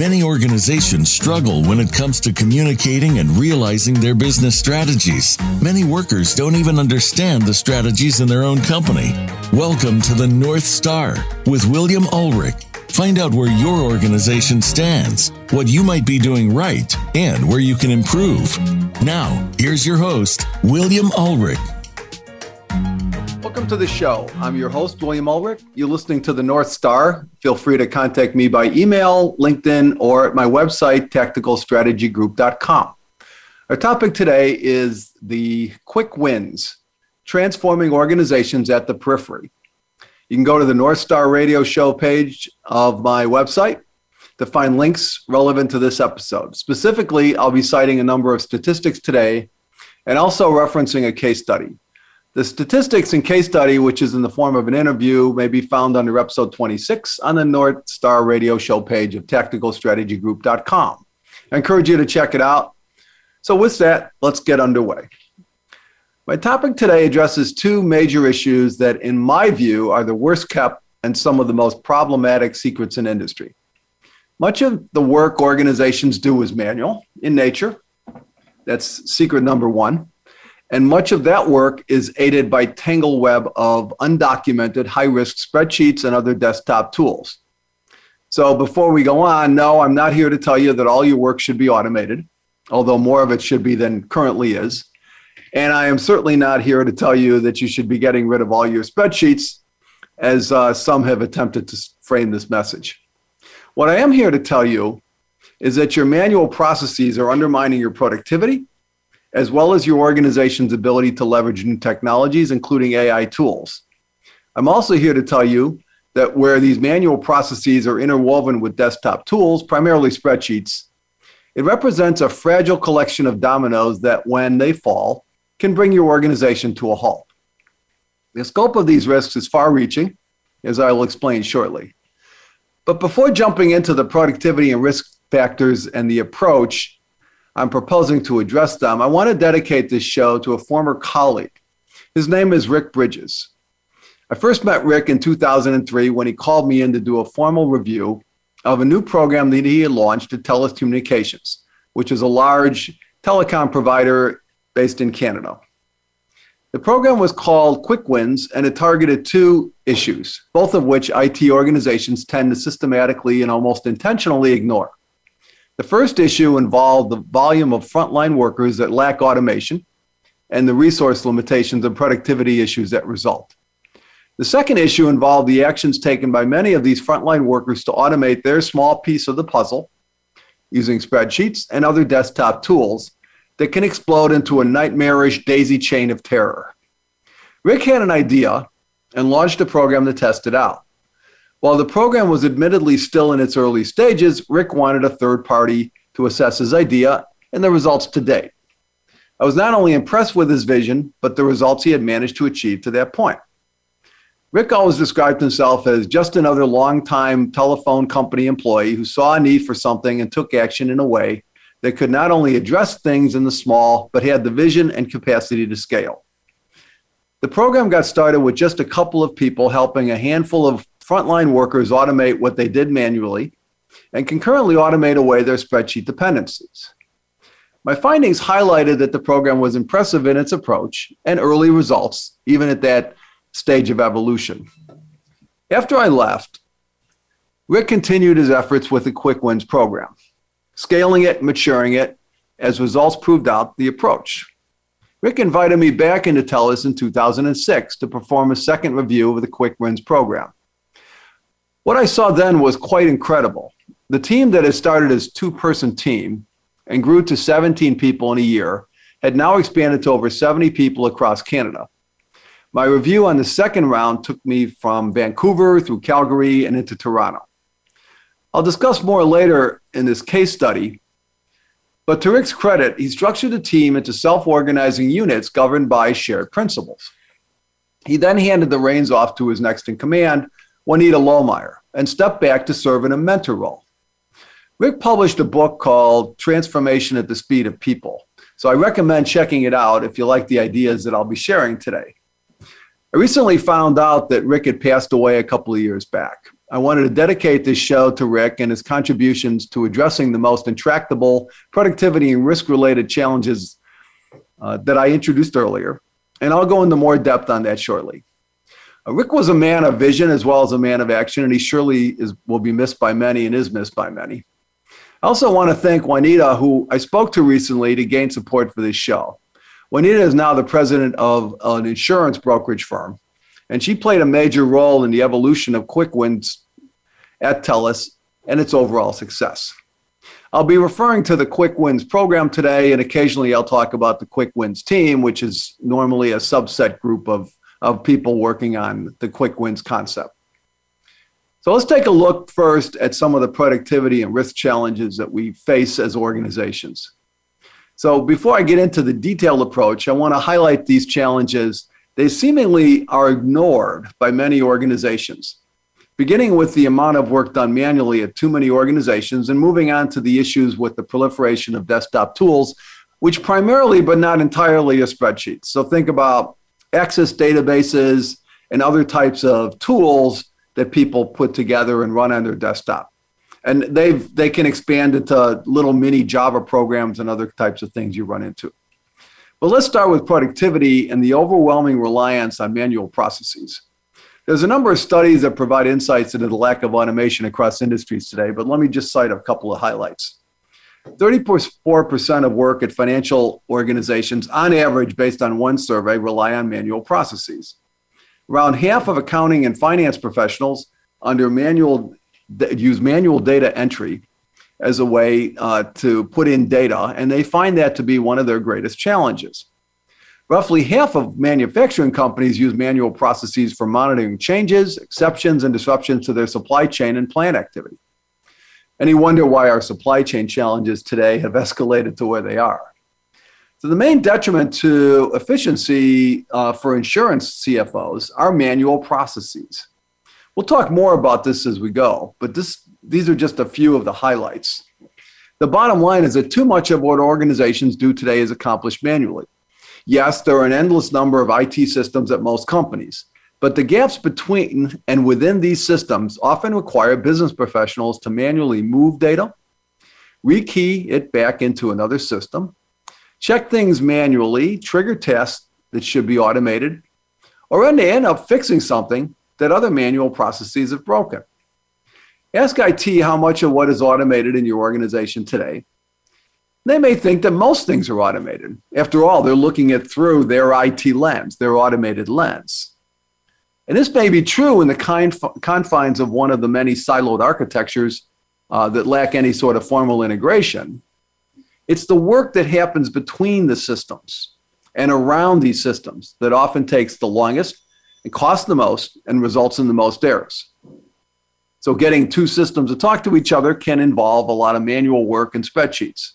Many organizations struggle when it comes to communicating and realizing their business strategies. Many workers don't even understand the strategies in their own company. Welcome to the North Star with William Ulrich. Find out where your organization stands, what you might be doing right, and where you can improve. Now, here's your host, William Ulrich. To the show. I'm your host, William Ulrich. You're listening to the North Star. Feel free to contact me by email, LinkedIn, or at my website, tacticalstrategygroup.com. Our topic today is the quick wins, transforming organizations at the periphery. You can go to the North Star Radio Show page of my website to find links relevant to this episode. Specifically, I'll be citing a number of statistics today and also referencing a case study. The statistics and case study, which is in the form of an interview, may be found under episode 26 on the North Star Radio Show page of tacticalstrategygroup.com. I encourage you to check it out. So, with that, let's get underway. My topic today addresses two major issues that, in my view, are the worst kept and some of the most problematic secrets in industry. Much of the work organizations do is manual in nature. That's secret number one. And much of that work is aided by tangle web of undocumented high risk spreadsheets and other desktop tools. So before we go on, no, I'm not here to tell you that all your work should be automated, although more of it should be than currently is. And I am certainly not here to tell you that you should be getting rid of all your spreadsheets, as uh, some have attempted to frame this message. What I am here to tell you is that your manual processes are undermining your productivity as well as your organization's ability to leverage new technologies, including AI tools. I'm also here to tell you that where these manual processes are interwoven with desktop tools, primarily spreadsheets, it represents a fragile collection of dominoes that, when they fall, can bring your organization to a halt. The scope of these risks is far reaching, as I will explain shortly. But before jumping into the productivity and risk factors and the approach, I'm proposing to address them, I want to dedicate this show to a former colleague. His name is Rick Bridges. I first met Rick in 2003 when he called me in to do a formal review of a new program that he had launched at TELUS Communications, which is a large telecom provider based in Canada. The program was called Quick Wins and it targeted two issues, both of which IT organizations tend to systematically and almost intentionally ignore. The first issue involved the volume of frontline workers that lack automation and the resource limitations and productivity issues that result. The second issue involved the actions taken by many of these frontline workers to automate their small piece of the puzzle using spreadsheets and other desktop tools that can explode into a nightmarish daisy chain of terror. Rick had an idea and launched a program to test it out. While the program was admittedly still in its early stages, Rick wanted a third party to assess his idea and the results to date. I was not only impressed with his vision, but the results he had managed to achieve to that point. Rick always described himself as just another long-time telephone company employee who saw a need for something and took action in a way that could not only address things in the small, but had the vision and capacity to scale. The program got started with just a couple of people helping a handful of frontline workers automate what they did manually and concurrently automate away their spreadsheet dependencies. My findings highlighted that the program was impressive in its approach and early results, even at that stage of evolution. After I left, Rick continued his efforts with the Quick Wins program, scaling it, maturing it, as results proved out the approach. Rick invited me back into TELUS in 2006 to perform a second review of the Quick Wins program. What I saw then was quite incredible. The team that had started as two person team and grew to 17 people in a year had now expanded to over 70 people across Canada. My review on the second round took me from Vancouver through Calgary and into Toronto. I'll discuss more later in this case study, but to Rick's credit, he structured the team into self organizing units governed by shared principles. He then handed the reins off to his next in command, Juanita Lohmeyer and stepped back to serve in a mentor role. Rick published a book called Transformation at the Speed of People. So I recommend checking it out if you like the ideas that I'll be sharing today. I recently found out that Rick had passed away a couple of years back. I wanted to dedicate this show to Rick and his contributions to addressing the most intractable productivity and risk related challenges uh, that I introduced earlier. And I'll go into more depth on that shortly. Uh, Rick was a man of vision as well as a man of action, and he surely is, will be missed by many and is missed by many. I also want to thank Juanita, who I spoke to recently to gain support for this show. Juanita is now the president of an insurance brokerage firm, and she played a major role in the evolution of Quick Wins at TELUS and its overall success. I'll be referring to the Quick Wins program today, and occasionally I'll talk about the Quick Wins team, which is normally a subset group of of people working on the quick wins concept. So let's take a look first at some of the productivity and risk challenges that we face as organizations. So before I get into the detailed approach, I want to highlight these challenges. They seemingly are ignored by many organizations, beginning with the amount of work done manually at too many organizations and moving on to the issues with the proliferation of desktop tools, which primarily but not entirely are spreadsheets. So think about access databases and other types of tools that people put together and run on their desktop. And they've they can expand into little mini Java programs and other types of things you run into. But let's start with productivity and the overwhelming reliance on manual processes. There's a number of studies that provide insights into the lack of automation across industries today, but let me just cite a couple of highlights. 34% of work at financial organizations, on average, based on one survey, rely on manual processes. Around half of accounting and finance professionals under manual use manual data entry as a way uh, to put in data, and they find that to be one of their greatest challenges. Roughly half of manufacturing companies use manual processes for monitoring changes, exceptions, and disruptions to their supply chain and plant activity. And you wonder why our supply chain challenges today have escalated to where they are. So, the main detriment to efficiency uh, for insurance CFOs are manual processes. We'll talk more about this as we go, but this, these are just a few of the highlights. The bottom line is that too much of what organizations do today is accomplished manually. Yes, there are an endless number of IT systems at most companies, but the gaps between and within these systems often require business professionals to manually move data, rekey it back into another system, check things manually, trigger tests that should be automated, or end up fixing something that other manual processes have broken. Ask IT how much of what is automated in your organization today. They may think that most things are automated. After all, they're looking at through their IT lens, their automated lens. And this may be true in the conf- confines of one of the many siloed architectures uh, that lack any sort of formal integration. It's the work that happens between the systems and around these systems that often takes the longest and costs the most and results in the most errors. So, getting two systems to talk to each other can involve a lot of manual work and spreadsheets.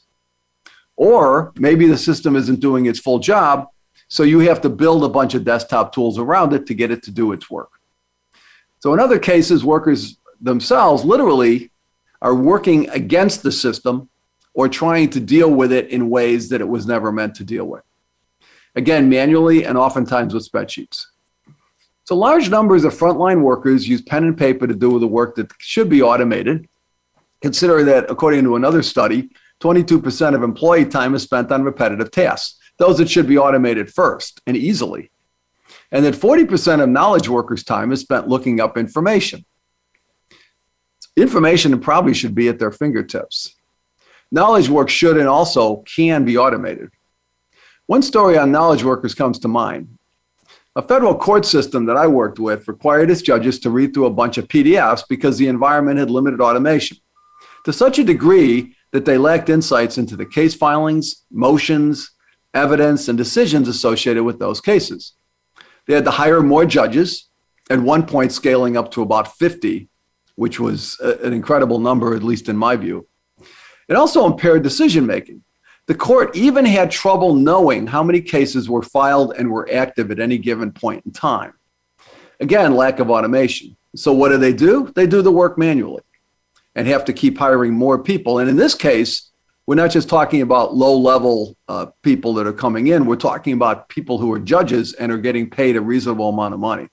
Or maybe the system isn't doing its full job so you have to build a bunch of desktop tools around it to get it to do its work. So in other cases, workers themselves literally are working against the system or trying to deal with it in ways that it was never meant to deal with. Again, manually and oftentimes with spreadsheets. So large numbers of frontline workers use pen and paper to do the work that should be automated. Consider that, according to another study, 22% of employee time is spent on repetitive tasks those that should be automated first and easily. And that 40% of knowledge workers' time is spent looking up information. Information probably should be at their fingertips. Knowledge work should and also can be automated. One story on knowledge workers comes to mind. A federal court system that I worked with required its judges to read through a bunch of PDFs because the environment had limited automation to such a degree that they lacked insights into the case filings, motions, evidence, and decisions associated with those cases. They had to hire more judges, at one point scaling up to about 50, which was a, an incredible number, at least in my view. It also impaired decision making. The court even had trouble knowing how many cases were filed and were active at any given point in time. Again, lack of automation. So, what do they do? They do the work manually and have to keep hiring more people. And in this case, we're not just talking about low level uh, people that are coming in. We're talking about people who are judges and are getting paid a reasonable amount of money.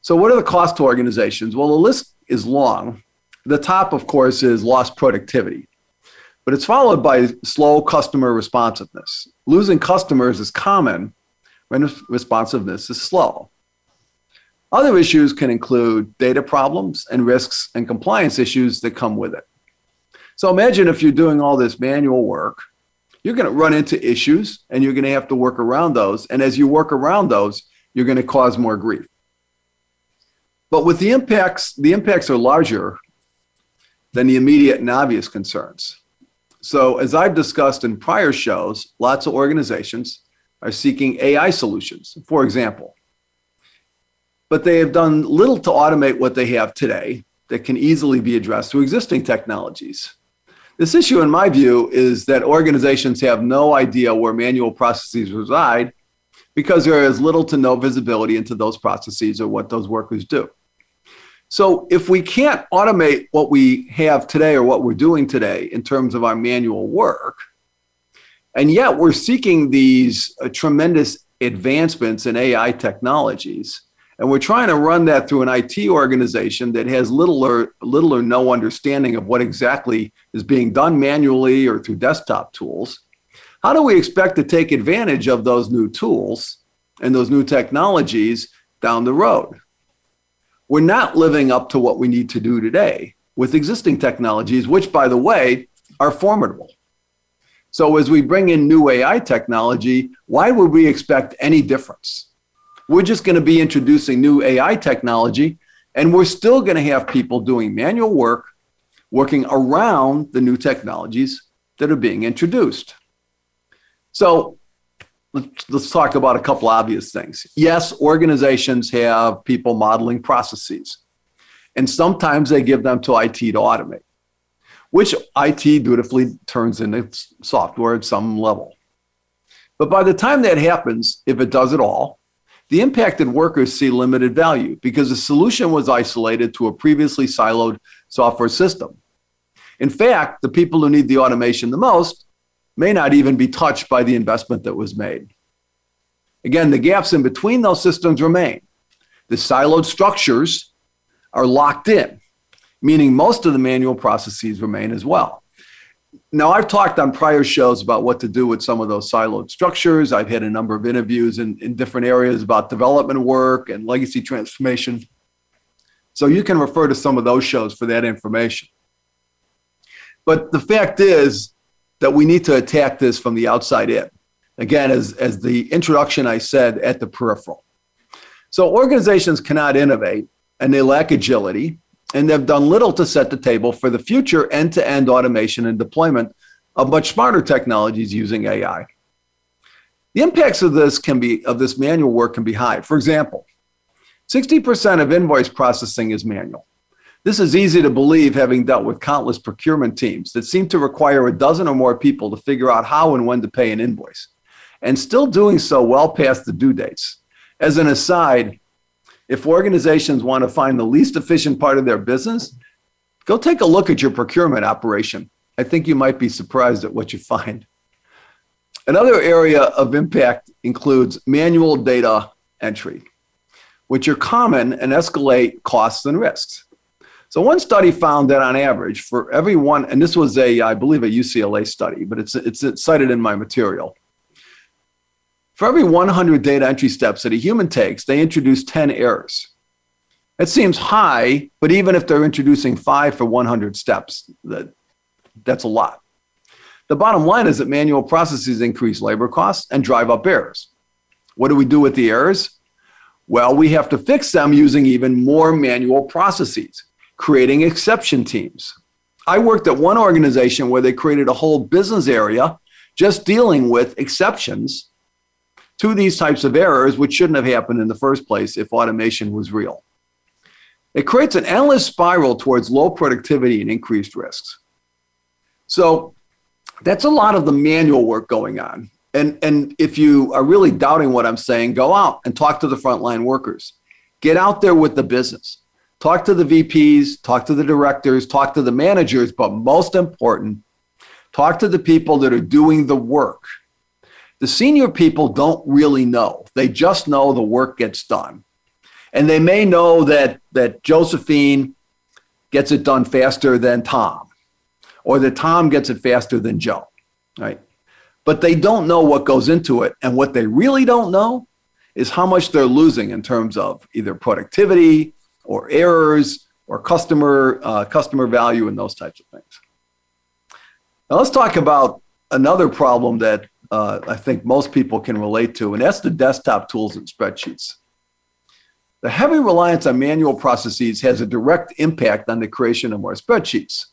So, what are the costs to organizations? Well, the list is long. The top, of course, is lost productivity, but it's followed by slow customer responsiveness. Losing customers is common when responsiveness is slow. Other issues can include data problems and risks and compliance issues that come with it. So imagine if you're doing all this manual work, you're going to run into issues and you're going to have to work around those. And as you work around those, you're going to cause more grief. But with the impacts, the impacts are larger than the immediate and obvious concerns. So, as I've discussed in prior shows, lots of organizations are seeking AI solutions, for example. But they have done little to automate what they have today that can easily be addressed through existing technologies. This issue, in my view, is that organizations have no idea where manual processes reside because there is little to no visibility into those processes or what those workers do. So, if we can't automate what we have today or what we're doing today in terms of our manual work, and yet we're seeking these uh, tremendous advancements in AI technologies, and we're trying to run that through an IT organization that has little or little or no understanding of what exactly is being done manually or through desktop tools. How do we expect to take advantage of those new tools and those new technologies down the road? We're not living up to what we need to do today with existing technologies, which, by the way, are formidable. So, as we bring in new AI technology, why would we expect any difference? We're just going to be introducing new AI technology, and we're still going to have people doing manual work, working around the new technologies that are being introduced. So let's, let's talk about a couple obvious things. Yes, organizations have people modeling processes, and sometimes they give them to IT to automate, which IT dutifully turns into software at some level. But by the time that happens, if it does at all, the impacted workers see limited value because the solution was isolated to a previously siloed software system. In fact, the people who need the automation the most may not even be touched by the investment that was made. Again, the gaps in between those systems remain. The siloed structures are locked in, meaning most of the manual processes remain as well. Now, I've talked on prior shows about what to do with some of those siloed structures. I've had a number of interviews in, in different areas about development work and legacy transformation. So you can refer to some of those shows for that information. But the fact is that we need to attack this from the outside in. Again, as, as the introduction I said at the peripheral. So organizations cannot innovate and they lack agility and they've done little to set the table for the future end to end automation and deployment of much smarter technologies using AI. The impacts of this can be of this manual work can be high. For example, 60% of invoice processing is manual. This is easy to believe having dealt with countless procurement teams that seem to require a dozen or more people to figure out how and when to pay an invoice, and still doing so well past the due dates. As an aside, if organizations want to find the least efficient part of their business, go take a look at your procurement operation. I think you might be surprised at what you find. Another area of impact includes manual data entry, which are common and escalate costs and risks. So one study found that on average, for every one, and this was a, I believe, a UCLA study, but it's it's cited in my material. For every 100 data entry steps that a human takes, they introduce 10 errors. It seems high, but even if they're introducing five for 100 steps, that, that's a lot. The bottom line is that manual processes increase labor costs and drive up errors. What do we do with the errors? Well, we have to fix them using even more manual processes, creating exception teams. I worked at one organization where they created a whole business area just dealing with exceptions to these types of errors, which shouldn't have happened in the first place if automation was real. It creates an endless spiral towards low productivity and increased risks. So that's a lot of the manual work going on. And, and if you are really doubting what I'm saying, go out and talk to the frontline workers. Get out there with the business. Talk to the VPs, talk to the directors, talk to the managers, but most important, talk to the people that are doing the work the senior people don't really know. They just know the work gets done. And they may know that, that Josephine gets it done faster than Tom, or that Tom gets it faster than Joe, right? But they don't know what goes into it. And what they really don't know is how much they're losing in terms of either productivity or errors or customer uh, customer value and those types of things. Now let's talk about another problem that uh, I think most people can relate to, and that's the desktop tools and spreadsheets. The heavy reliance on manual processes has a direct impact on the creation of more spreadsheets.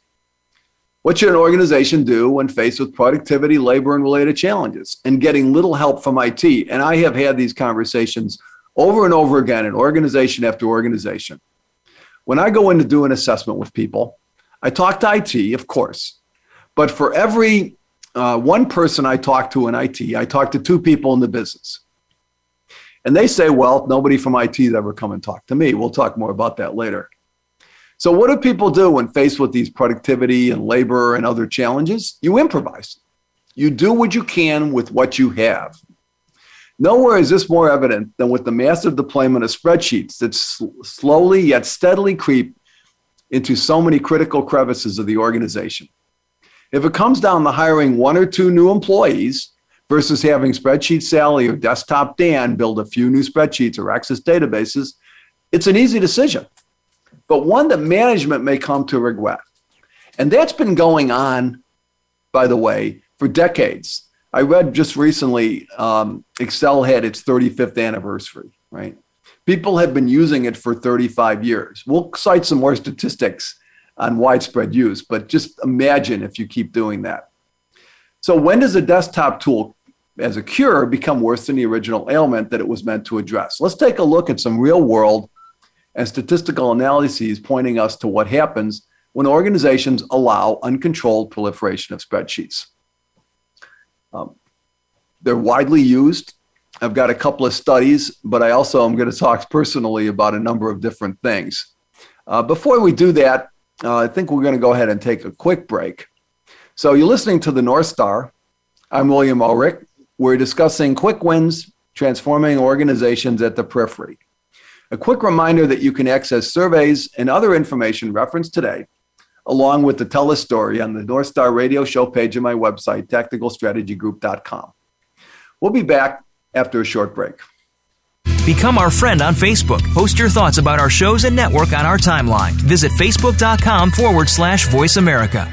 What should an organization do when faced with productivity, labor, and related challenges and getting little help from IT? And I have had these conversations over and over again in organization after organization. When I go in to do an assessment with people, I talk to IT, of course, but for every uh, one person I talk to in IT, I talk to two people in the business. And they say, well, nobody from IT has ever come and talked to me. We'll talk more about that later. So, what do people do when faced with these productivity and labor and other challenges? You improvise. You do what you can with what you have. Nowhere is this more evident than with the massive deployment of spreadsheets that sl- slowly yet steadily creep into so many critical crevices of the organization. If it comes down to hiring one or two new employees versus having spreadsheet Sally or desktop Dan build a few new spreadsheets or access databases, it's an easy decision but one that management may come to regret. And that's been going on, by the way, for decades. I read just recently um, Excel had its 35th anniversary, right? People have been using it for 35 years. We'll cite some more statistics on widespread use, but just imagine if you keep doing that. So, when does a desktop tool as a cure become worse than the original ailment that it was meant to address? Let's take a look at some real world and statistical analyses pointing us to what happens when organizations allow uncontrolled proliferation of spreadsheets. Um, they're widely used. I've got a couple of studies, but I also am going to talk personally about a number of different things. Uh, before we do that, uh, I think we're going to go ahead and take a quick break. So, you're listening to the North Star. I'm William Ulrich. We're discussing quick wins transforming organizations at the periphery. A quick reminder that you can access surveys and other information referenced today, along with the TELUS Story on the North Star Radio Show page of my website, tacticalstrategygroup.com. We'll be back after a short break. Become our friend on Facebook. Post your thoughts about our shows and network on our timeline. Visit facebook.com forward slash voice America.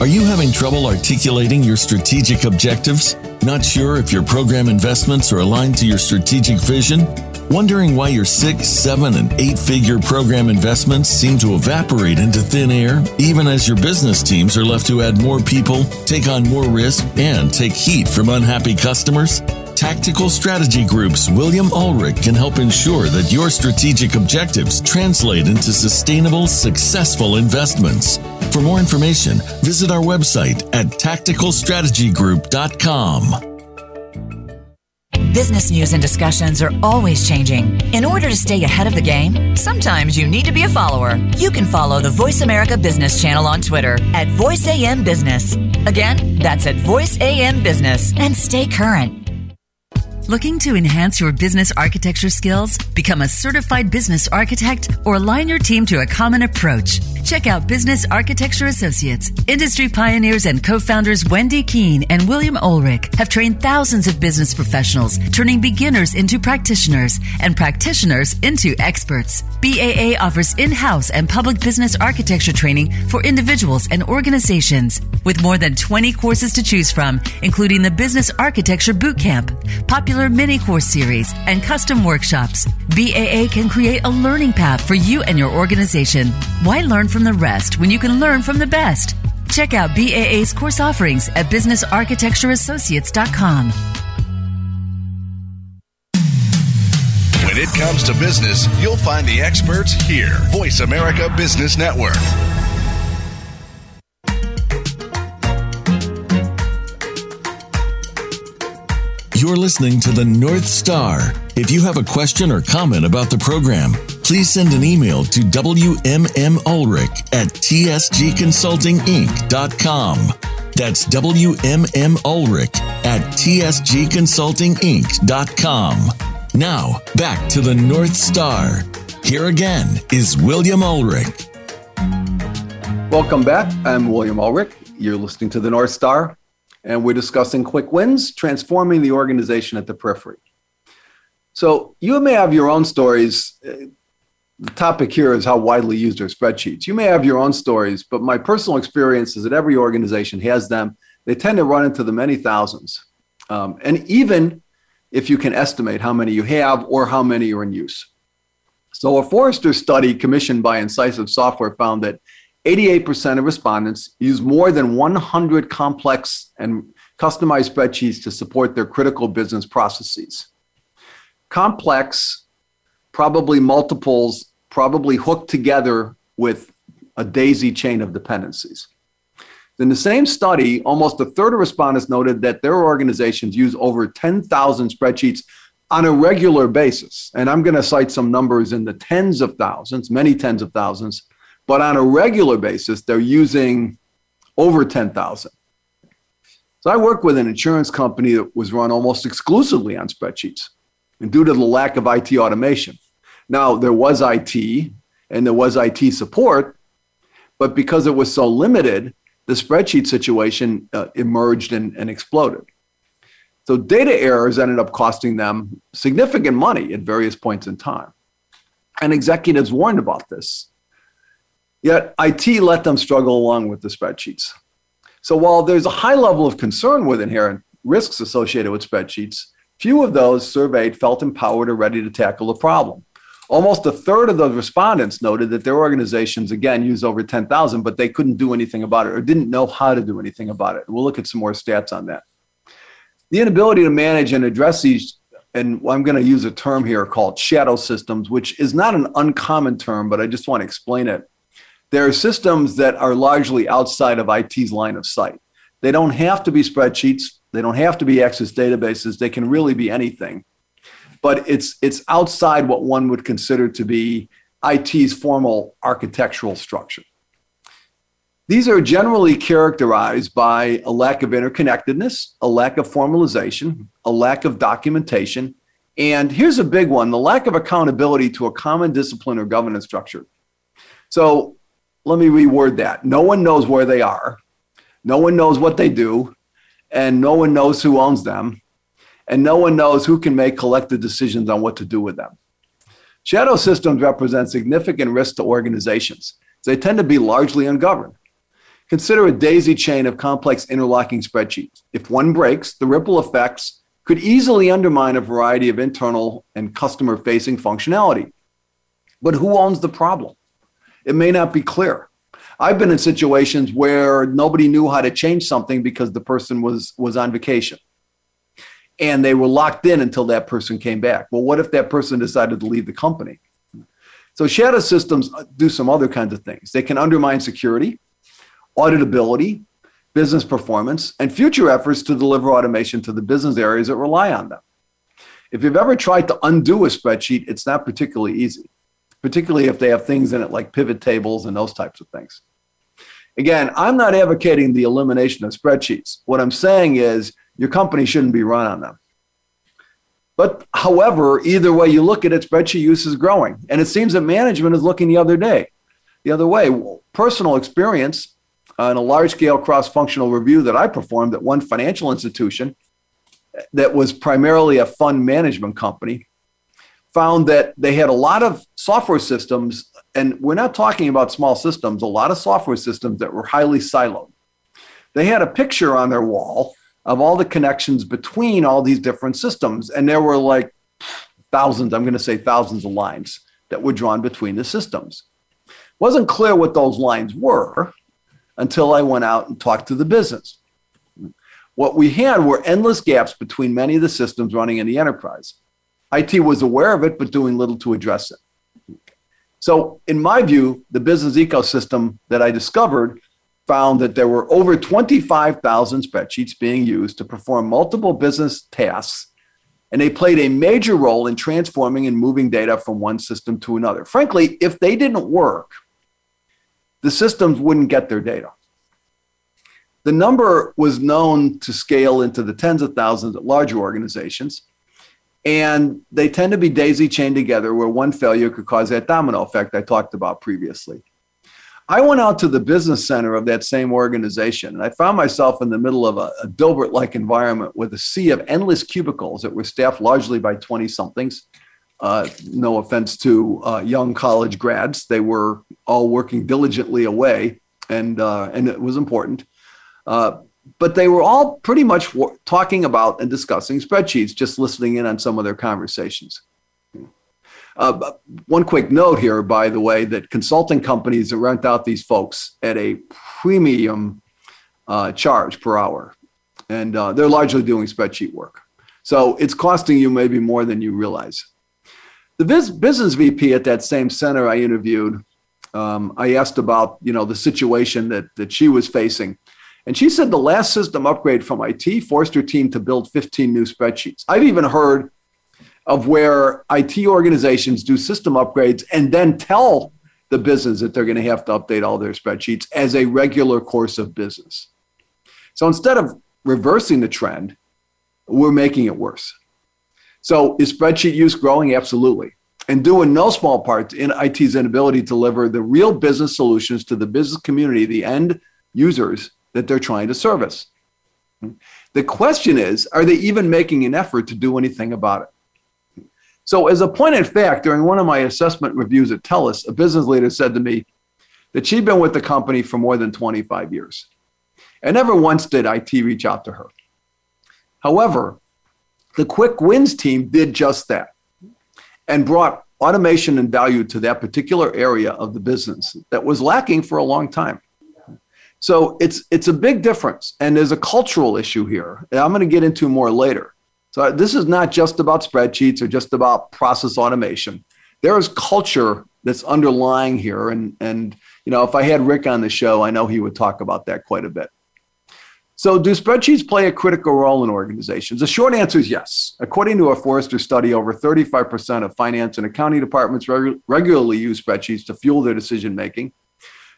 Are you having trouble articulating your strategic objectives? Not sure if your program investments are aligned to your strategic vision? Wondering why your six, seven, and eight figure program investments seem to evaporate into thin air, even as your business teams are left to add more people, take on more risk, and take heat from unhappy customers? Tactical Strategy Group's William Ulrich can help ensure that your strategic objectives translate into sustainable, successful investments. For more information, visit our website at tacticalstrategygroup.com. Business news and discussions are always changing. In order to stay ahead of the game, sometimes you need to be a follower. You can follow the Voice America Business channel on Twitter at VoiceAM Business. Again, that's at VoiceAM Business and stay current. Looking to enhance your business architecture skills, become a certified business architect, or align your team to a common approach? Check out Business Architecture Associates. Industry pioneers and co-founders Whynde Kuehn and William Ulrich have trained thousands of business professionals, turning beginners into practitioners and practitioners into experts. BAA offers in-house and public business architecture training for individuals and organizations. With more than 20 courses to choose from, including the Business Architecture Bootcamp, popular mini course series, and custom workshops, BAA can create a learning path for you and your organization. Why learn from the rest when you can learn from the best? Check out BAA's course offerings at businessarchitectureassociates.com. When it comes to business, you'll find the experts here. Voice America Business Network. You're listening to the North Star. If you have a question or comment about the program, please send an email to WMMUlrich at tsgconsultinginc.com. That's WMMUlrich at tsgconsultinginc.com. Now, back to the North Star. Here again is William Ulrich. Welcome back. I'm William Ulrich. You're listening to the North Star, and we're discussing quick wins, transforming the organization at the periphery. So, you may have your own stories. The topic here is how widely used are spreadsheets. You may have your own stories, but my personal experience is that every organization has them. They tend to run into the many thousands. Um, and even if you can estimate how many you have or how many are in use. So, a Forrester study commissioned by Incisive Software found that 88% of respondents use more than 100 complex and customized spreadsheets to support their critical business processes. Complex, probably multiples, probably hooked together with a daisy chain of dependencies. In the same study, almost a third of respondents noted that their organizations use over 10,000 spreadsheets on a regular basis. And I'm going to cite some numbers in the tens of thousands, many tens of thousands, but on a regular basis, they're using over 10,000. So I work with an insurance company that was run almost exclusively on spreadsheets and due to the lack of IT automation. Now, there was IT and there was IT support, but because it was so limited, the spreadsheet situation uh, emerged and, and exploded. So data errors ended up costing them significant money at various points in time. And executives warned about this. Yet IT let them struggle along with the spreadsheets. So while there's a high level of concern with inherent risks associated with spreadsheets, few of those surveyed felt empowered or ready to tackle the problem. Almost a third of those respondents noted that their organizations, again, use over 10,000, but they couldn't do anything about it or didn't know how to do anything about it. We'll look at some more stats on that. The inability to manage and address these, and I'm going to use a term here called shadow systems, which is not an uncommon term, but I just want to explain it. There are systems that are largely outside of IT's line of sight. They don't have to be spreadsheets, they don't have to be Access databases, they can really be anything but it's it's outside what one would consider to be IT's formal architectural structure. These are generally characterized by a lack of interconnectedness, a lack of formalization, a lack of documentation, and here's a big one the lack of accountability to a common discipline or governance structure. So let me reword that. No one knows where they are, no one knows what they do, and no one knows who owns them and no one knows who can make collective decisions on what to do with them. Shadow systems represent significant risk to organizations. They tend to be largely ungoverned. Consider a daisy chain of complex interlocking spreadsheets. If one breaks, the ripple effects could easily undermine a variety of internal and customer facing functionality. But who owns the problem? It may not be clear. I've been in situations where nobody knew how to change something because the person was, was on vacation and they were locked in until that person came back. Well, what if that person decided to leave the company? So shadow systems uh, do some other kinds of things. They can undermine security, auditability, business performance, and future efforts to deliver automation to the business areas that rely on them. If you've ever tried to undo a spreadsheet, it's not particularly easy, particularly if they have things in it like pivot tables and those types of things. Again, I'm not advocating the elimination of spreadsheets. What I'm saying is your company shouldn't be run on them. But however, either way you look at it, spreadsheet use is growing. And it seems that management is looking the other day, the other way. Personal experience uh, in a large scale cross functional review that I performed at one financial institution that was primarily a fund management company found that they had a lot of software systems, and we're not talking about small systems, a lot of software systems that were highly siloed. They had a picture on their wall of all the connections between all these different systems. And there were like thousands, I'm going to say thousands of lines that were drawn between the systems. Wasn't clear what those lines were until I went out and talked to the business. What we had were endless gaps between many of the systems running in the enterprise. IT was aware of it, but doing little to address it. So, in my view, the business ecosystem that I discovered found that there were over 25,000 spreadsheets being used to perform multiple business tasks, and they played a major role in transforming and moving data from one system to another. Frankly, if they didn't work, the systems wouldn't get their data. The number was known to scale into the tens of thousands at larger organizations. And they tend to be daisy chained together where one failure could cause that domino effect I talked about previously. I went out to the business center of that same organization and I found myself in the middle of a, a Dilbert like environment with a sea of endless cubicles that were staffed largely by 20 somethings. Uh, no offense to uh, young college grads, they were all working diligently away, and uh, and it was important. But they were all pretty much talking about and discussing spreadsheets, just listening in on some of their conversations. Uh, one quick note here, by the way, that consulting companies rent out these folks at a premium uh, charge per hour, and uh, they're largely doing spreadsheet work. So it's costing you maybe more than you realize. The business VP at that same center I interviewed, um, I asked about you know the situation that that she was facing, and she said the last system upgrade from IT forced her team to build 15 new spreadsheets. I've even heard of where IT organizations do system upgrades and then tell the business that they're going to have to update all their spreadsheets as a regular course of business. So instead of reversing the trend, we're making it worse. So is spreadsheet use growing? Absolutely. And due in no small part in IT's inability to deliver the real business solutions to the business community, the end users that they're trying to service. The question is, are they even making an effort to do anything about it? So, as a point of fact, during one of my assessment reviews at TELUS, a business leader said to me that she'd been with the company for more than 25 years. And never once did IT reach out to her. However, the Quick Wins team did just that and brought automation and value to that particular area of the business that was lacking for a long time. So it's it's a big difference, and there's a cultural issue here. I'm going to get into more later. So this is not just about spreadsheets or just about process automation. There is culture that's underlying here. And, and you know, if I had Rick on the show, I know he would talk about that quite a bit. So, do spreadsheets play a critical role in organizations? The short answer is yes. According to a Forrester study, over 35% of finance and accounting departments reg- regularly use spreadsheets to fuel their decision making.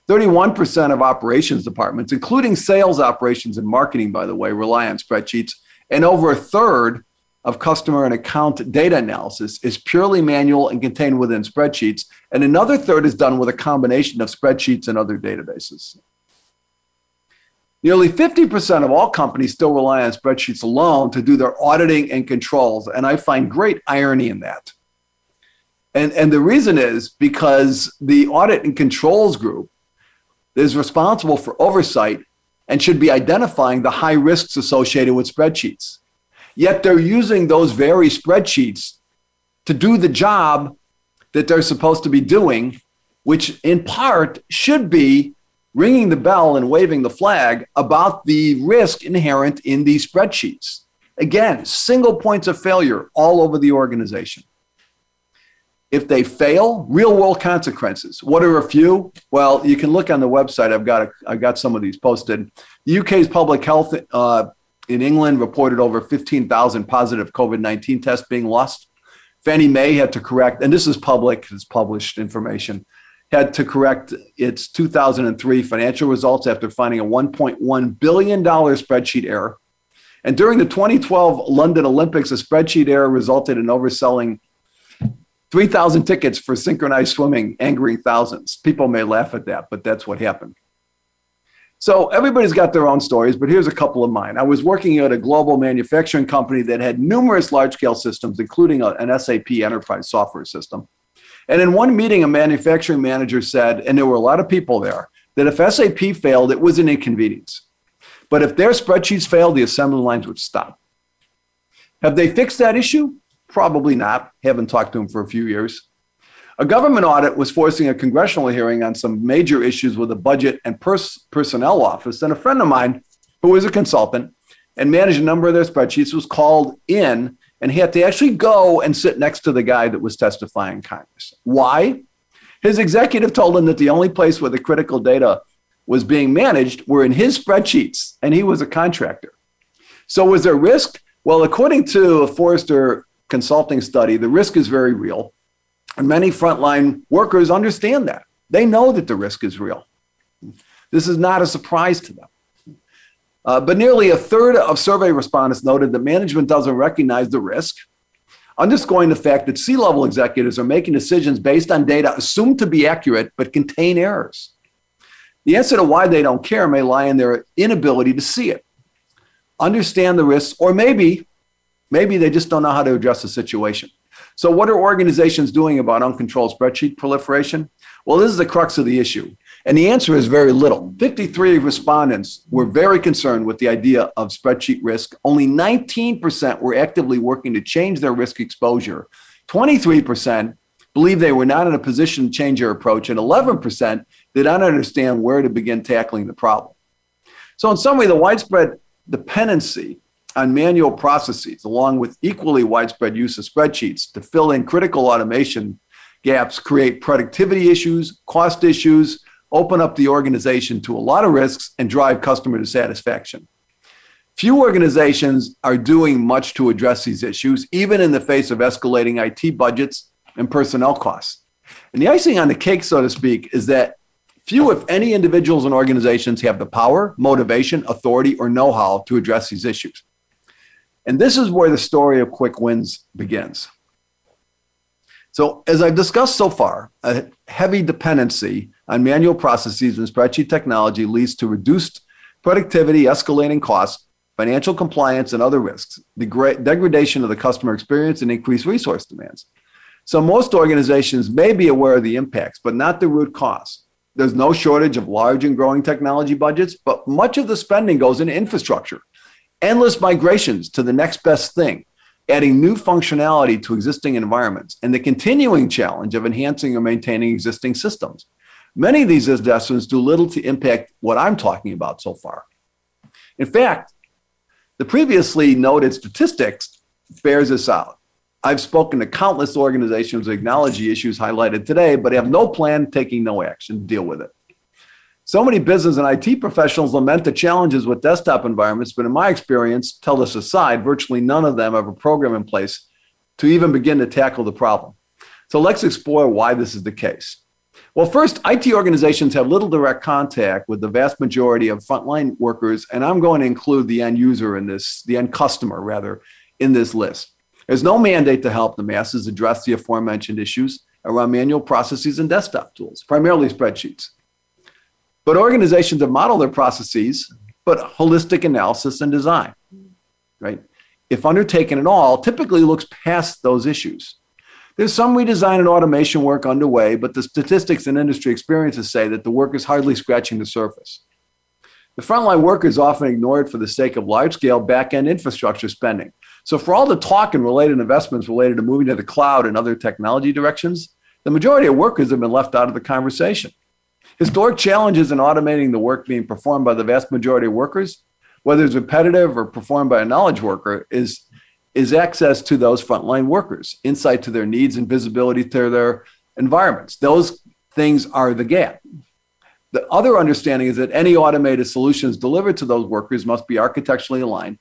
31% of operations departments, including sales operations and marketing, by the way, rely on spreadsheets. And over a third of customer and account data analysis is purely manual and contained within spreadsheets. And another third is done with a combination of spreadsheets and other databases. Nearly 50% of all companies still rely on spreadsheets alone to do their auditing and controls. And I find great irony in that. And, and the reason is because the audit and controls group is responsible for oversight and should be identifying the high risks associated with spreadsheets. Yet they're using those very spreadsheets to do the job that they're supposed to be doing, which in part should be ringing the bell and waving the flag about the risk inherent in these spreadsheets. Again, single points of failure all over the organization. If they fail, real world consequences. What are a few? Well, you can look on the website. I've got a, I've got some of these posted. The UK's public health uh, in England reported over 15,000 positive COVID 19 tests being lost. Fannie Mae had to correct, and this is public, it's published information, had to correct its 2003 financial results after finding a $1.1 billion spreadsheet error. And during the 2012 London Olympics, a spreadsheet error resulted in overselling 3,000 tickets for synchronized swimming, angering thousands. People may laugh at that, but that's what happened. So everybody's got their own stories, but here's a couple of mine. I was working at a global manufacturing company that had numerous large scale systems, including a, an SAP enterprise software system. And in one meeting, a manufacturing manager said, and there were a lot of people there, that if SAP failed, it was an inconvenience. But if their spreadsheets failed, the assembly lines would stop. Have they fixed that issue? Probably not. Haven't talked to him for a few years. A government audit was forcing a congressional hearing on some major issues with the budget and pers- personnel office. And a friend of mine, who was a consultant and managed a number of their spreadsheets, was called in and he had to actually go and sit next to the guy that was testifying in Congress. Why? His executive told him that the only place where the critical data was being managed were in his spreadsheets, and he was a contractor. So, was there risk? Well, according to a Forrester consulting study, the risk is very real. And many frontline workers understand that. They know that the risk is real. This is not a surprise to them. Uh, but nearly a third of survey respondents noted that management doesn't recognize the risk. underscoring the fact that C level executives are making decisions based on data assumed to be accurate but contain errors. The answer to why they don't care may lie in their inability to see it, understand the risks, or maybe, maybe they just don't know how to address the situation. So, what are organizations doing about uncontrolled spreadsheet proliferation? Well, this is the crux of the issue. And the answer is very little. 53 respondents were very concerned with the idea of spreadsheet risk. Only 19% were actively working to change their risk exposure. 23% believe they were not in a position to change their approach, and 11% did not understand where to begin tackling the problem. So, in summary, the widespread dependency on manual processes, along with equally widespread use of spreadsheets to fill in critical automation gaps, create productivity issues, cost issues, open up the organization to a lot of risks, and drive customer dissatisfaction. Few organizations are doing much to address these issues, even in the face of escalating IT budgets and personnel costs. And the icing on the cake, so to speak, is that few, if any, individuals and organizations have the power, motivation, authority, or know how to address these issues. And this is where the story of quick wins begins. So, as I've discussed so far, a heavy dependency on manual processes and spreadsheet technology leads to reduced productivity, escalating costs, financial compliance, and other risks, degra- degradation of the customer experience, and increased resource demands. So, most organizations may be aware of the impacts, but not the root cause. There's no shortage of large and growing technology budgets, but much of the spending goes into infrastructure endless migrations to the next best thing, adding new functionality to existing environments, and the continuing challenge of enhancing or maintaining existing systems. Many of these investments do little to impact what I'm talking about so far. In fact, the previously noted statistics bears this out. I've spoken to countless organizations who acknowledge the issues highlighted today, but have no plan taking no action to deal with it. So many business and IT professionals lament the challenges with desktop environments, but in my experience, TELUS aside, virtually none of them have a program in place to even begin to tackle the problem. So let's explore why this is the case. Well, first, IT organizations have little direct contact with the vast majority of frontline workers, and I'm going to include the end user in this, the end customer rather, in this list. There's no mandate to help the masses address the aforementioned issues around manual processes and desktop tools, primarily spreadsheets. But organizations have modeled their processes, but holistic analysis and design, right? If undertaken at all, typically looks past those issues. There's some redesign and automation work underway, but the statistics and industry experiences say that the work is hardly scratching the surface. The frontline work is often ignored for the sake of large scale back end infrastructure spending. So, for all the talk and related investments related to moving to the cloud and other technology directions, the majority of workers have been left out of the conversation. Historic challenges in automating the work being performed by the vast majority of workers, whether it's repetitive or performed by a knowledge worker, is, is access to those frontline workers, insight to their needs and visibility to their environments. Those things are the gap. The other understanding is that any automated solutions delivered to those workers must be architecturally aligned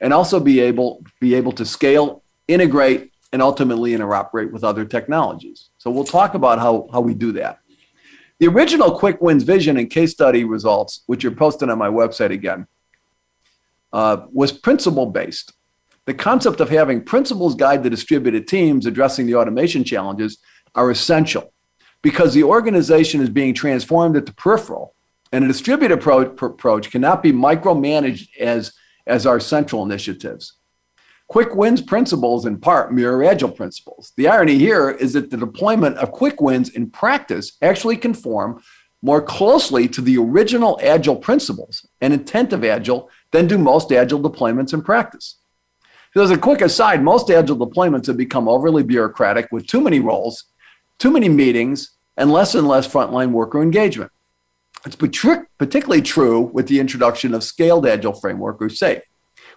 and also be able, be able to scale, integrate, and ultimately interoperate with other technologies. So we'll talk about how, how we do that. The original Quick Wins vision and case study results, which are posted on my website again, uh, was principle based. The concept of having principles guide the distributed teams addressing the automation challenges are essential because the organization is being transformed at the peripheral, and a distributed approach, approach cannot be micromanaged as, as our central initiatives. Quick wins principles in part mirror agile principles. The irony here is that the deployment of quick wins in practice actually conform more closely to the original agile principles and intent of agile than do most agile deployments in practice. So as a quick aside, most agile deployments have become overly bureaucratic with too many roles, too many meetings, and less and less frontline worker engagement. It's particularly true with the introduction of scaled agile framework or SAFe,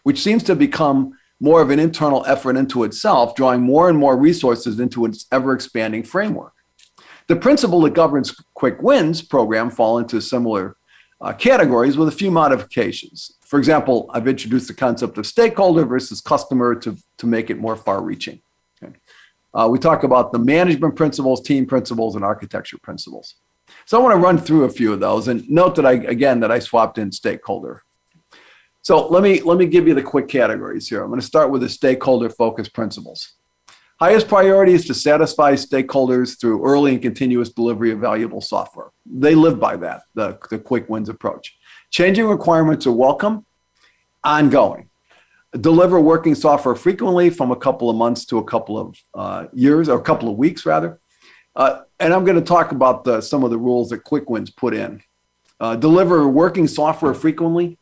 which seems to become more of an internal effort into itself, drawing more and more resources into its ever expanding framework. The principle that governs Quick Wins program fall into similar uh, categories with a few modifications. For example, I've introduced the concept of stakeholder versus customer to, to make it more far reaching. Okay. Uh, we talk about the management principles, team principles, and architecture principles. So I want to run through a few of those and note that I, again, that I swapped in stakeholder so let me let me give you the quick categories here. I'm going to start with the stakeholder focused principles. Highest priority is to satisfy stakeholders through early and continuous delivery of valuable software. They live by that, the, the quick wins approach. Changing requirements are welcome, ongoing. Deliver working software frequently from a couple of months to a couple of uh, years or a couple of weeks, rather. Uh, and I'm going to talk about the, some of the rules that Quick Wins put in. Uh, deliver working software frequently.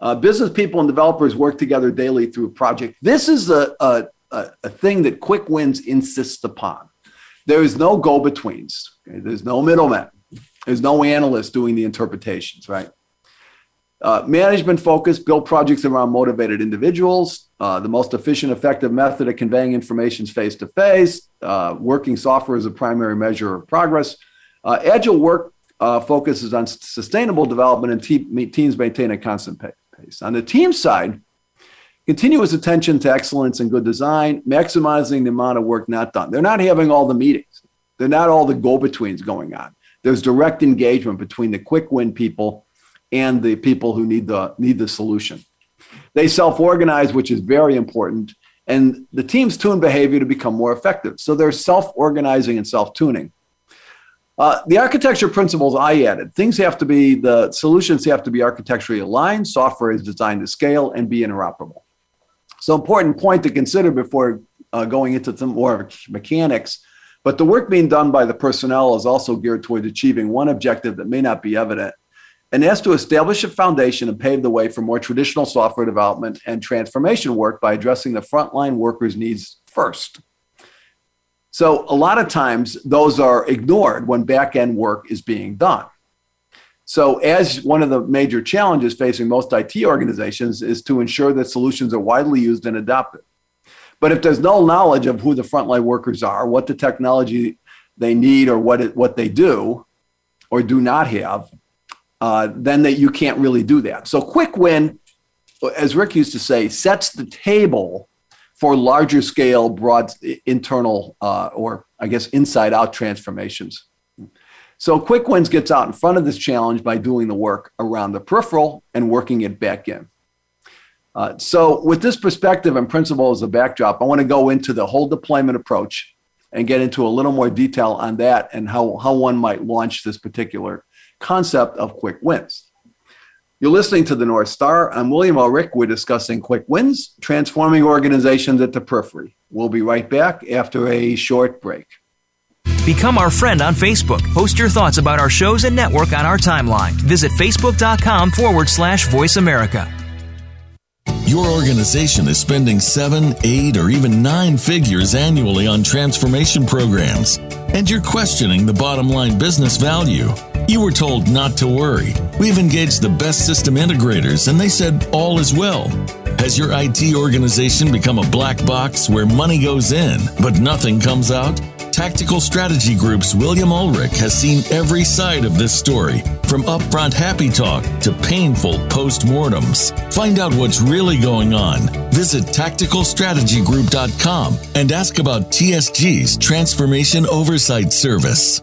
Uh, business people and developers work together daily through a project. This is a, a, a thing that Quick Wins insists upon. There is no go betweens, okay? there's no middlemen, there's no analyst doing the interpretations, right? Uh, management focus, build projects around motivated individuals. Uh, the most efficient, effective method of conveying information is face to face. Working software is a primary measure of progress. Uh, agile work uh, focuses on sustainable development and te- teams maintain a constant pace. On the team side, continuous attention to excellence and good design, maximizing the amount of work not done. They're not having all the meetings, they're not all the go betweens going on. There's direct engagement between the quick win people and the people who need the, need the solution. They self organize, which is very important, and the teams tune behavior to become more effective. So they're self organizing and self tuning. Uh, the architecture principles I added things have to be, the solutions have to be architecturally aligned, software is designed to scale and be interoperable. So, important point to consider before uh, going into some more mechanics. But the work being done by the personnel is also geared toward achieving one objective that may not be evident, and that's to establish a foundation and pave the way for more traditional software development and transformation work by addressing the frontline workers' needs first. So a lot of times those are ignored when back end work is being done. So, as one of the major challenges facing most IT organizations is to ensure that solutions are widely used and adopted. But if there's no knowledge of who the frontline workers are, what the technology they need, or what it, what they do or do not have, uh, then that you can't really do that. So, quick win, as Rick used to say, sets the table for larger scale, broad internal, uh, or I guess inside out transformations. So Quick Wins gets out in front of this challenge by doing the work around the peripheral and working it back in. Uh, so, with this perspective and principle as a backdrop, I want to go into the whole deployment approach and get into a little more detail on that and how, how one might launch this particular concept of quick wins. You're listening to the North Star. I'm William Ulrich. We're discussing quick wins, transforming organizations at the periphery. We'll be right back after a short break. Become our friend on Facebook. Post your thoughts about our shows and network on our timeline. Visit facebook.com forward slash voice America. Your organization is spending seven, eight, or even nine figures annually on transformation programs, and you're questioning the bottom line business value. You were told not to worry. We've engaged the best system integrators, and they said all is well. Has your IT organization become a black box where money goes in, but nothing comes out? Tactical Strategy Group's William Ulrich has seen every side of this story, from upfront happy talk to painful post-mortems. Find out what's really going on. Visit tacticalstrategygroup.com and ask about TSG's Transformation Oversight Service.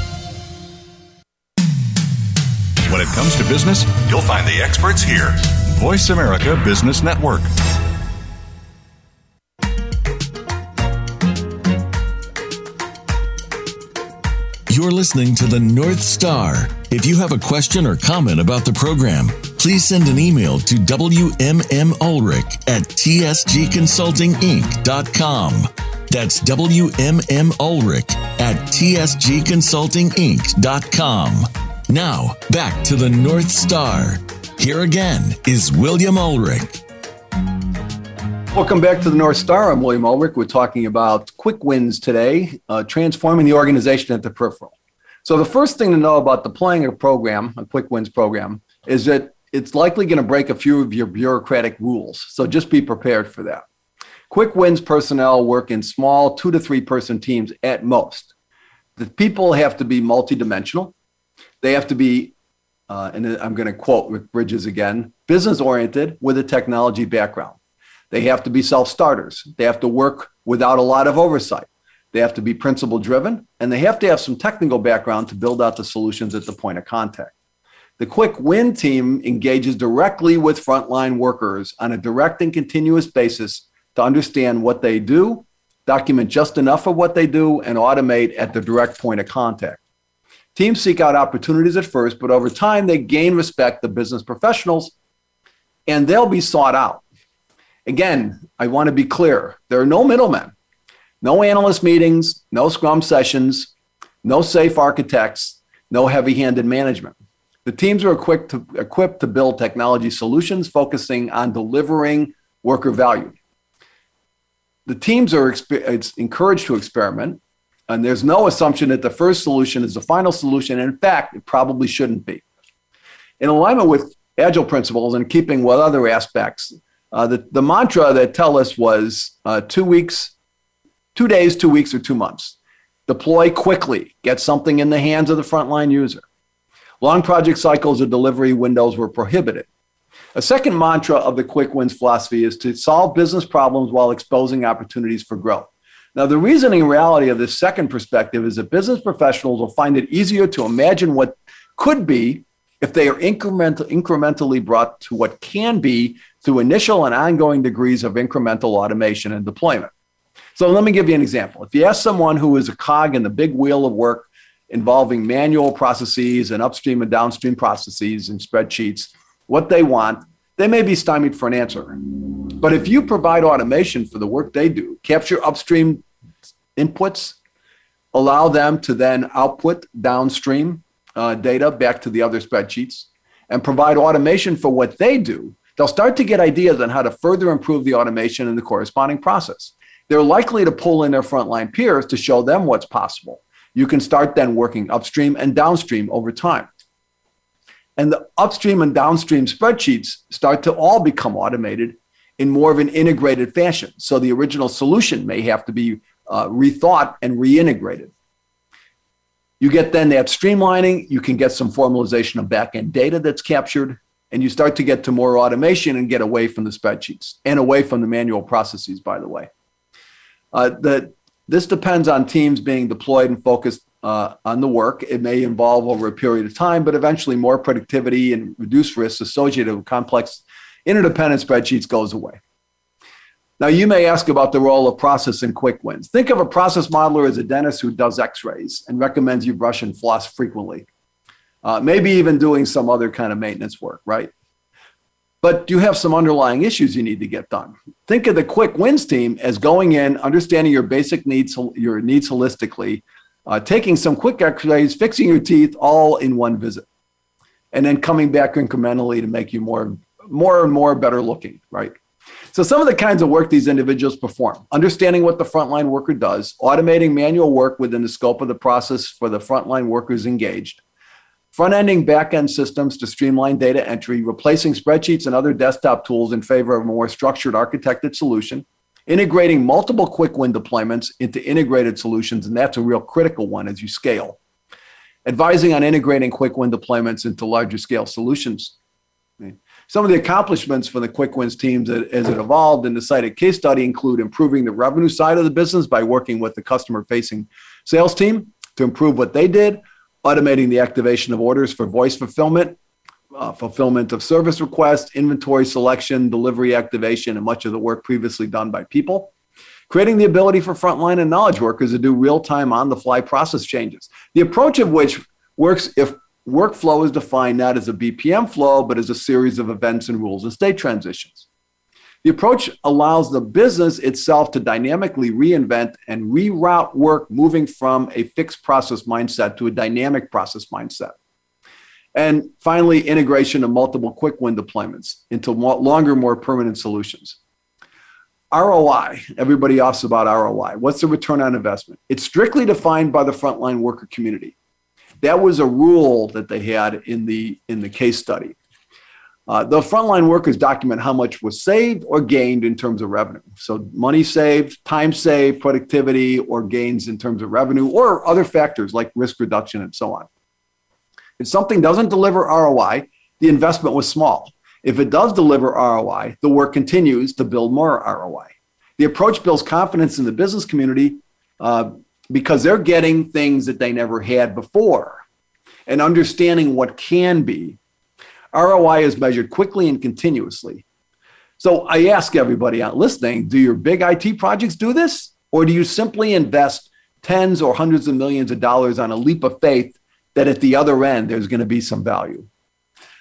When it comes to business, you'll find the experts here. Voice America Business Network. You're listening to the North Star. If you have a question or comment about the program, please send an email to WMMUlrich at TSGConsultingInc.com. That's WMMUlrich at TSGConsultingInc.com. Now, back to the North Star. Here again is William Ulrich. Welcome back to the North Star. I'm William Ulrich. We're talking about quick wins today, uh, transforming the organization at the peripheral. So, the first thing to know about deploying a program, a quick wins program, is that it's likely going to break a few of your bureaucratic rules. So, just be prepared for that. Quick wins personnel work in small two to three person teams at most. The people have to be multidimensional. They have to be, uh, and I'm going to quote Rick Bridges again, business oriented with a technology background. They have to be self starters. They have to work without a lot of oversight. They have to be principle driven, and they have to have some technical background to build out the solutions at the point of contact. The Quick Win team engages directly with frontline workers on a direct and continuous basis to understand what they do, document just enough of what they do, and automate at the direct point of contact. Teams seek out opportunities at first, but over time they gain respect of business professionals and they'll be sought out. Again, I want to be clear there are no middlemen, no analyst meetings, no scrum sessions, no safe architects, no heavy handed management. The teams are equipped to, equipped to build technology solutions focusing on delivering worker value the teams are it's encouraged to experiment, and there's no assumption that the first solution is the final solution. And in fact, it probably shouldn't be. In alignment with agile principles and keeping with other aspects, uh, the, the mantra that TELUS was uh, two weeks, two days, two weeks, or two months. Deploy quickly, get something in the hands of the frontline user. Long project cycles or delivery windows were prohibited. A second mantra of the quick wins philosophy is to solve business problems while exposing opportunities for growth. Now, the reasoning reality of this second perspective is that business professionals will find it easier to imagine what could be if they are incremental, incrementally brought to what can be through initial and ongoing degrees of incremental automation and deployment. So, let me give you an example. If you ask someone who is a cog in the big wheel of work involving manual processes and upstream and downstream processes and spreadsheets, what they want, they may be stymied for an answer. But if you provide automation for the work they do, capture upstream inputs, allow them to then output downstream uh, data back to the other spreadsheets, and provide automation for what they do, they'll start to get ideas on how to further improve the automation and the corresponding process. They're likely to pull in their frontline peers to show them what's possible. You can start then working upstream and downstream over time. And the upstream and downstream spreadsheets start to all become automated in more of an integrated fashion. So the original solution may have to be uh, rethought and reintegrated. You get then that streamlining, you can get some formalization of backend data that's captured, and you start to get to more automation and get away from the spreadsheets and away from the manual processes, by the way. Uh, the, this depends on teams being deployed and focused uh, on the work. It may involve over a period of time, but eventually more productivity and reduced risks associated with complex interdependent spreadsheets goes away. Now, you may ask about the role of process in quick wins. Think of a process modeler as a dentist who does x rays and recommends you brush and floss frequently. Uh, maybe even doing some other kind of maintenance work, right? But you have some underlying issues you need to get done. Think of the quick wins team as going in, understanding your basic needs, your needs holistically, uh, taking some quick x-rays, fixing your teeth all in one visit, and then coming back incrementally to make you more, more and more better looking, right? So some of the kinds of work these individuals perform, understanding what the frontline worker does, automating manual work within the scope of the process for the frontline workers engaged, front-ending back-end systems to streamline data entry, replacing spreadsheets and other desktop tools in favor of a more structured architected solution, integrating multiple quick win deployments into integrated solutions, and that's a real critical one as you scale. Advising on integrating quick win deployments into larger scale solutions. Some of the accomplishments for the quick wins teams as it evolved in the cited case study include improving the revenue side of the business by working with the customer facing sales team to improve what they did, automating the activation of orders for voice fulfillment uh, fulfillment of service requests, inventory selection, delivery activation, and much of the work previously done by people. Creating the ability for frontline and knowledge workers to do real time on the fly process changes. The approach of which works if workflow is defined not as a BPM flow, but as a series of events and rules and state transitions. The approach allows the business itself to dynamically reinvent and reroute work, moving from a fixed process mindset to a dynamic process mindset. And finally, integration of multiple quick win deployments into longer, more permanent solutions. ROI, everybody asks about ROI. What's the return on investment? It's strictly defined by the frontline worker community. That was a rule that they had in the, in the case study. Uh, the frontline workers document how much was saved or gained in terms of revenue. So, money saved, time saved, productivity, or gains in terms of revenue, or other factors like risk reduction and so on. If something doesn't deliver ROI, the investment was small. If it does deliver ROI, the work continues to build more ROI. The approach builds confidence in the business community uh, because they're getting things that they never had before and understanding what can be. ROI is measured quickly and continuously. So I ask everybody out listening do your big IT projects do this? Or do you simply invest tens or hundreds of millions of dollars on a leap of faith that at the other end there's going to be some value?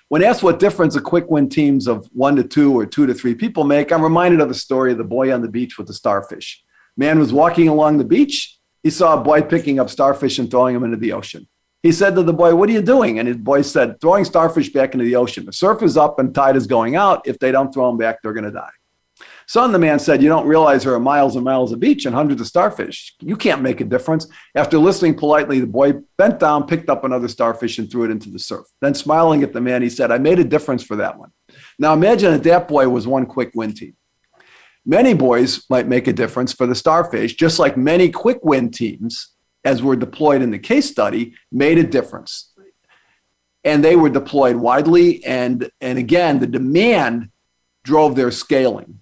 When asked what difference a quick win teams of one to two or two to three people make, I'm reminded of the story of the boy on the beach with the starfish. Man was walking along the beach. He saw a boy picking up starfish and throwing them into the ocean. He said to the boy, What are you doing? And his boy said, Throwing starfish back into the ocean. The surf is up and tide is going out. If they don't throw them back, they're going to die. Son, the man said, You don't realize there are miles and miles of beach and hundreds of starfish. You can't make a difference. After listening politely, the boy bent down, picked up another starfish, and threw it into the surf. Then, smiling at the man, he said, I made a difference for that one. Now, imagine that that boy was one quick win team. Many boys might make a difference for the starfish, just like many quick win teams, as were deployed in the case study, made a difference. And they were deployed widely. And, and again, the demand drove their scaling.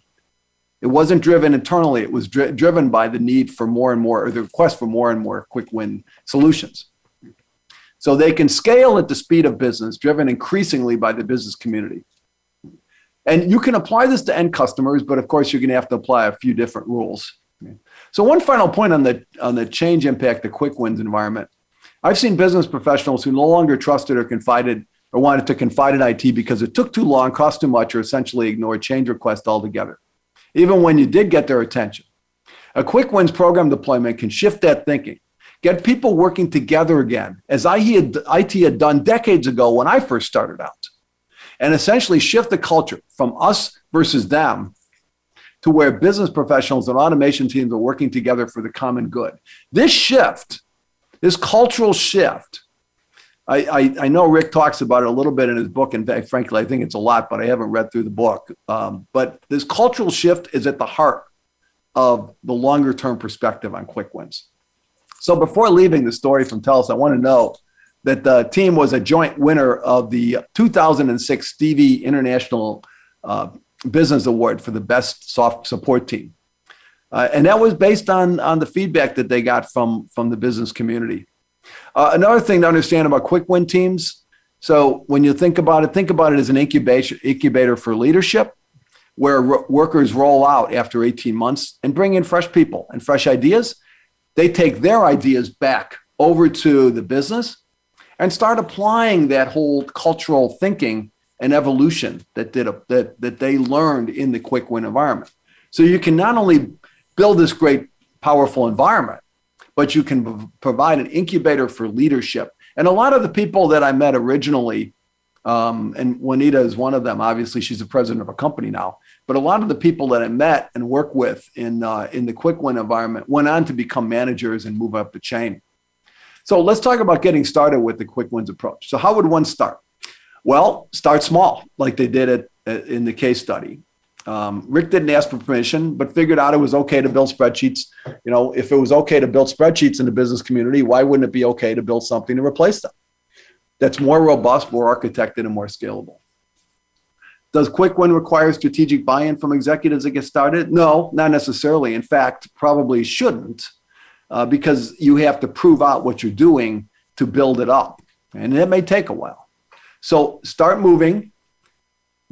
It wasn't driven internally, it was dri- driven by the need for more and more, or the request for more and more quick win solutions. So they can scale at the speed of business, driven increasingly by the business community. And you can apply this to end customers, but of course, you're going to have to apply a few different rules. So, one final point on the, on the change impact, the quick wins environment. I've seen business professionals who no longer trusted or confided or wanted to confide in IT because it took too long, cost too much, or essentially ignored change requests altogether even when you did get their attention. A quick wins program deployment can shift that thinking, get people working together again, as IT had done decades ago when I first started out, and essentially shift the culture from us versus them to where business professionals and automation teams are working together for the common good. This shift, this cultural shift, I, I, I, know Rick talks about it a little bit in his book, and frankly, I think it's a lot, but I haven't read through the book. Um, but this cultural shift is at the heart of the longer term perspective on quick wins. So before leaving the story from TELUS, I want to know that the team was a joint winner of the 2006 Stevie International uh, Business Award for the best soft support team. Uh, and that was based on, on the feedback that they got from, from the business community. Uh, another thing to understand about quick win teams. So when you think about it, think about it as an incubation incubator for leadership, where workers roll out after 18 months and bring in fresh people and fresh ideas. They take their ideas back over to the business and start applying that whole cultural thinking and evolution that did a, that that they learned in the quick win environment. So you can not only build this great powerful environment, but you can provide an incubator for leadership. And a lot of the people that I met originally, um, and Juanita is one of them. Obviously, she's the president of a company now. But a lot of the people that I met and work with in uh, in the quick win environment went on to become managers and move up the chain. So let's talk about getting started with the quick wins approach. So how would one start? Well, start small, like they did it in the case study. Um, Rick didn't ask for permission, but figured out it was okay to build spreadsheets. You know, if it was okay to build spreadsheets in the business community, why wouldn't it be okay to build something to replace them? That's more robust, more architected, and more scalable. Does quick win require strategic buy-in from executives to get started? No, not necessarily. In fact, probably shouldn't, uh, because you have to prove out what you're doing to build it up, and it may take a while. So start moving,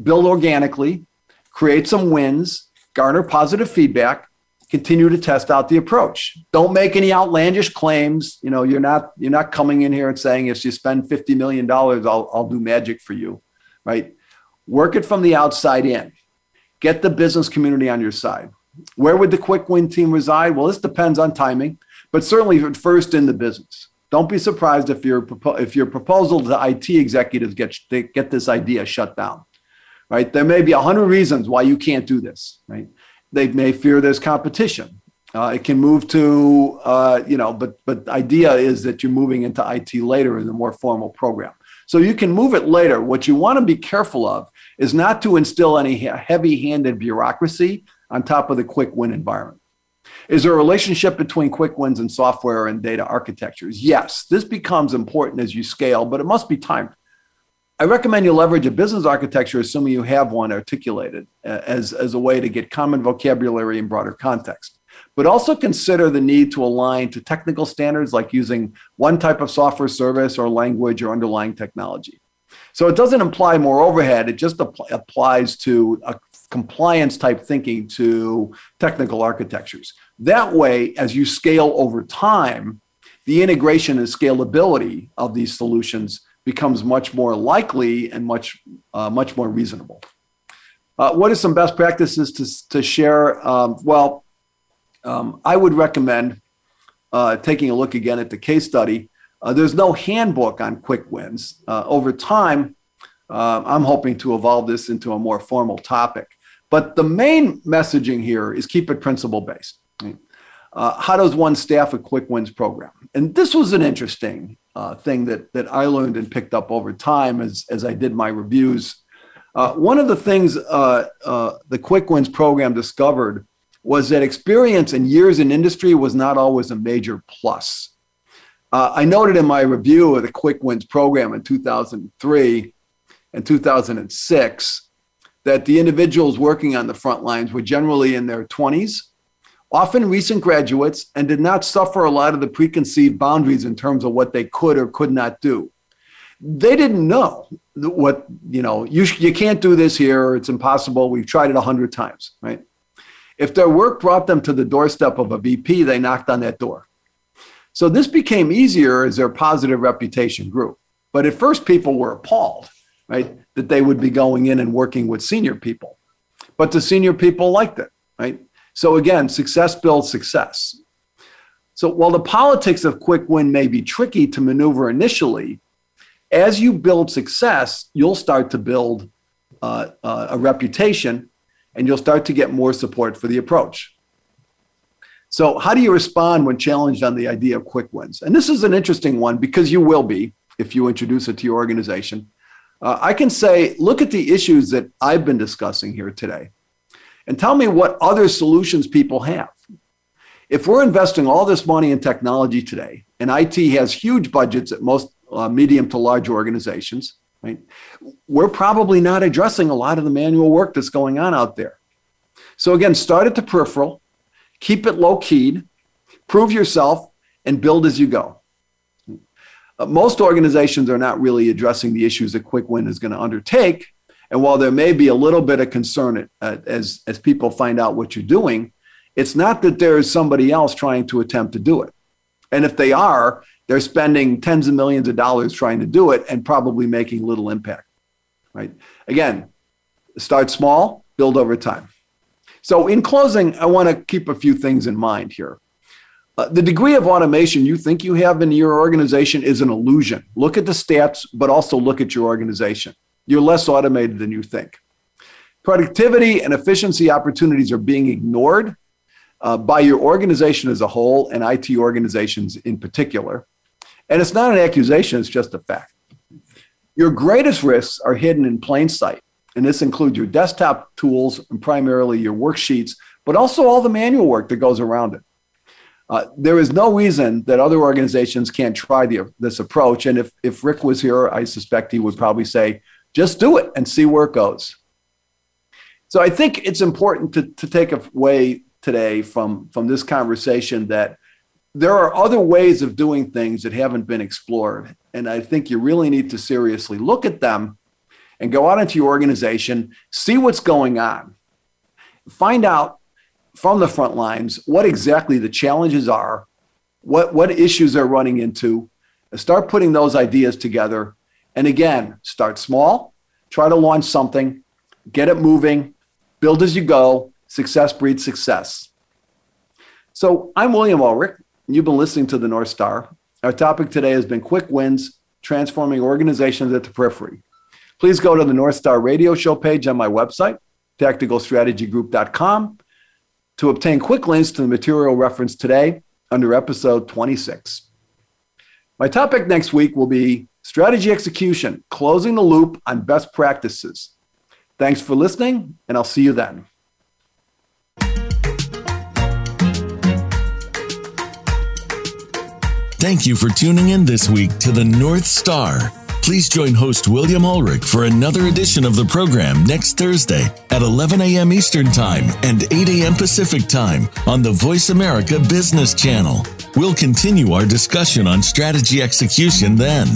build organically, create some wins, garner positive feedback, continue to test out the approach. Don't make any outlandish claims. You know, you're not you're not coming in here and saying if you spend 50 million dollars, I'll I'll do magic for you, right? Work it from the outside in. Get the business community on your side. Where would the quick win team reside? Well, this depends on timing, but certainly first in the business. Don't be surprised if your if your proposal to IT executives get get this idea shut down right? There may be a hundred reasons why you can't do this, right? They may fear there's competition. Uh, it can move to, uh, you know, but but the idea is that you're moving into IT later in a more formal program. So you can move it later. What you want to be careful of is not to instill any heavy-handed bureaucracy on top of the quick win environment. Is there a relationship between quick wins and software and data architectures? Yes, this becomes important as you scale, but it must be timed. I recommend you leverage a business architecture, assuming you have one articulated, as, as a way to get common vocabulary and broader context. But also consider the need to align to technical standards like using one type of software service or language or underlying technology. So it doesn't imply more overhead, it just apl- applies to a compliance type thinking to technical architectures. That way, as you scale over time, the integration and scalability of these solutions becomes much more likely and much, uh, much more reasonable. Uh, what are some best practices to, to share? Um, well, um, I would recommend uh, taking a look again at the case study. Uh, there's no handbook on quick wins. Uh, over time, uh, I'm hoping to evolve this into a more formal topic. But the main messaging here is keep it principle based. Uh, how does one staff a quick wins program? And this was an interesting uh, thing that, that I learned and picked up over time as, as I did my reviews. Uh, one of the things the quick wins program discovered was that experience and years in industry was not always a major plus. Uh, I noted in my review of the quick wins program in 2003 and 2006 that the individuals working on the front lines were generally in their 20s, often recent graduates, and did not suffer a lot of the preconceived boundaries in terms of what they could or could not do. They didn't know what, you know, you, you can't do this here, it's impossible, we've tried it a hundred times, right? If their work brought them to the doorstep of a VP, they knocked on that door. So this became easier as their positive reputation grew. But at first, people were appalled, right? that they would be going in and working with senior people. But the senior people liked it, right? So again, success builds success. So while the politics of quick win may be tricky to maneuver initially, as you build success, you'll start to build uh, uh, a reputation and you'll start to get more support for the approach. So, how do you respond when challenged on the idea of quick wins? And this is an interesting one because you will be if you introduce it to your organization. Uh, I can say, look at the issues that I've been discussing here today and tell me what other solutions people have. If we're investing all this money in technology today, and IT has huge budgets at most uh, medium to large organizations, right? We're probably not addressing a lot of the manual work that's going on out there. So again, start at the peripheral, keep it low keyed, prove yourself, and build as you go. Uh, most organizations are not really addressing the issues that Quick Win is going to undertake. And while there may be a little bit of concern as, as people find out what you're doing, it's not that there's somebody else trying to attempt to do it. And if they are, they're spending tens of millions of dollars trying to do it and probably making little impact. Right? Again, start small, build over time. So, in closing, I want to keep a few things in mind here. Uh, the degree of automation you think you have in your organization is an illusion. Look at the stats, but also look at your organization. You're less automated than you think. Productivity and efficiency opportunities are being ignored uh, by your organization as a whole and IT organizations in particular. And it's not an accusation, it's just a fact. Your greatest risks are hidden in plain sight. And this includes your desktop tools and primarily your worksheets, but also all the manual work that goes around it. Uh, there is no reason that other organizations can't try the, this approach. And if, if Rick was here, I suspect he would probably say, just do it and see where it goes. So I think it's important to, to take away today from, from this conversation that there are other ways of doing things that haven't been explored. And I think you really need to seriously look at them and go out into your organization, see what's going on, find out from the front lines what exactly the challenges are, what, what issues they're running into, start putting those ideas together. And again, start small, try to launch something, get it moving, build as you go. Success breeds success. So I'm William Ulrich. You've been listening to the North Star. Our topic today has been quick wins, transforming organizations at the periphery. Please go to the North Star radio show page on my website, tacticalstrategygroup.com to obtain quick links to the material referenced today under episode 26. My topic next week will be strategy execution, closing the loop on best practices. Thanks for listening, and I'll see you then. Thank you for tuning in this week to the North Star. Please join host William Ulrich for another edition of the program next Thursday at 11 a.m. Eastern Time and 8 a.m. Pacific Time on the Voice America Business Channel. We'll continue our discussion on strategy execution then.